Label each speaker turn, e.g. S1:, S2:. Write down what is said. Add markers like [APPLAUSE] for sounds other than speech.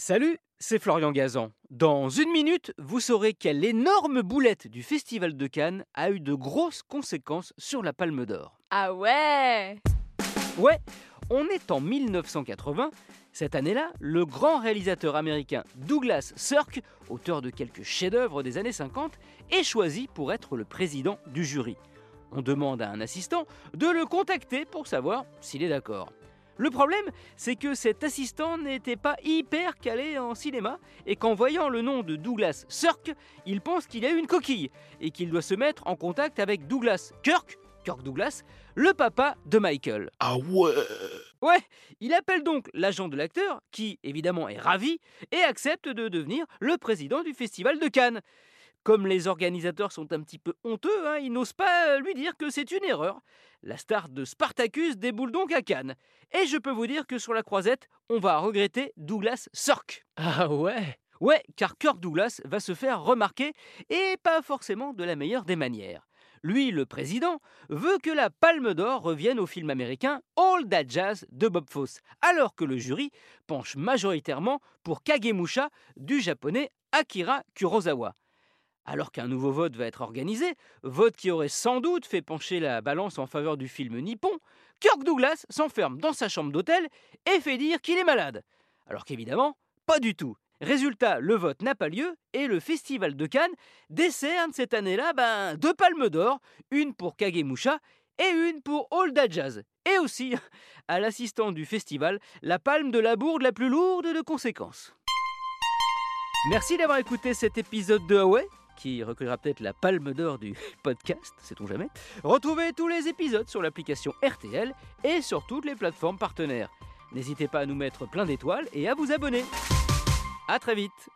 S1: Salut, c'est Florian Gazan. Dans une minute, vous saurez quelle énorme boulette du Festival de Cannes a eu de grosses conséquences sur la Palme d'Or.
S2: Ah ouais?
S1: Ouais, on est en 1980. Cette année-là, le grand réalisateur américain Douglas Sirk, auteur de quelques chefs-d'œuvre des années 50, est choisi pour être le président du jury. On demande à un assistant de le contacter pour savoir s'il est d'accord. Le problème, c'est que cet assistant n'était pas hyper calé en cinéma et qu'en voyant le nom de Douglas Sirk, il pense qu'il a une coquille et qu'il doit se mettre en contact avec Douglas Kirk, Kirk Douglas, le papa de Michael.
S3: Ah ouais
S1: Ouais, il appelle donc l'agent de l'acteur, qui évidemment est ravi, et accepte de devenir le président du Festival de Cannes. Comme les organisateurs sont un petit peu honteux, hein, ils n'osent pas lui dire que c'est une erreur. La star de Spartacus déboule donc à Cannes. Et je peux vous dire que sur la croisette, on va regretter Douglas Sirk.
S4: Ah ouais?
S1: Ouais, car Kirk Douglas va se faire remarquer, et pas forcément de la meilleure des manières. Lui, le président, veut que la Palme d'Or revienne au film américain All That Jazz de Bob Fosse, alors que le jury penche majoritairement pour Kagemusha du japonais Akira Kurosawa. Alors qu'un nouveau vote va être organisé, vote qui aurait sans doute fait pencher la balance en faveur du film nippon, Kirk Douglas s'enferme dans sa chambre d'hôtel et fait dire qu'il est malade. Alors qu'évidemment, pas du tout. Résultat, le vote n'a pas lieu et le Festival de Cannes décerne cette année-là ben, deux palmes d'or, une pour Kagemusha et une pour All That Jazz. Et aussi, [LAUGHS] à l'assistant du festival, la palme de la bourde la plus lourde de conséquences. Merci d'avoir écouté cet épisode de Huawei qui recueillera peut-être la palme d'or du [LAUGHS] podcast, sait-on jamais. Retrouvez tous les épisodes sur l'application RTL et sur toutes les plateformes partenaires. N'hésitez pas à nous mettre plein d'étoiles et à vous abonner. A très vite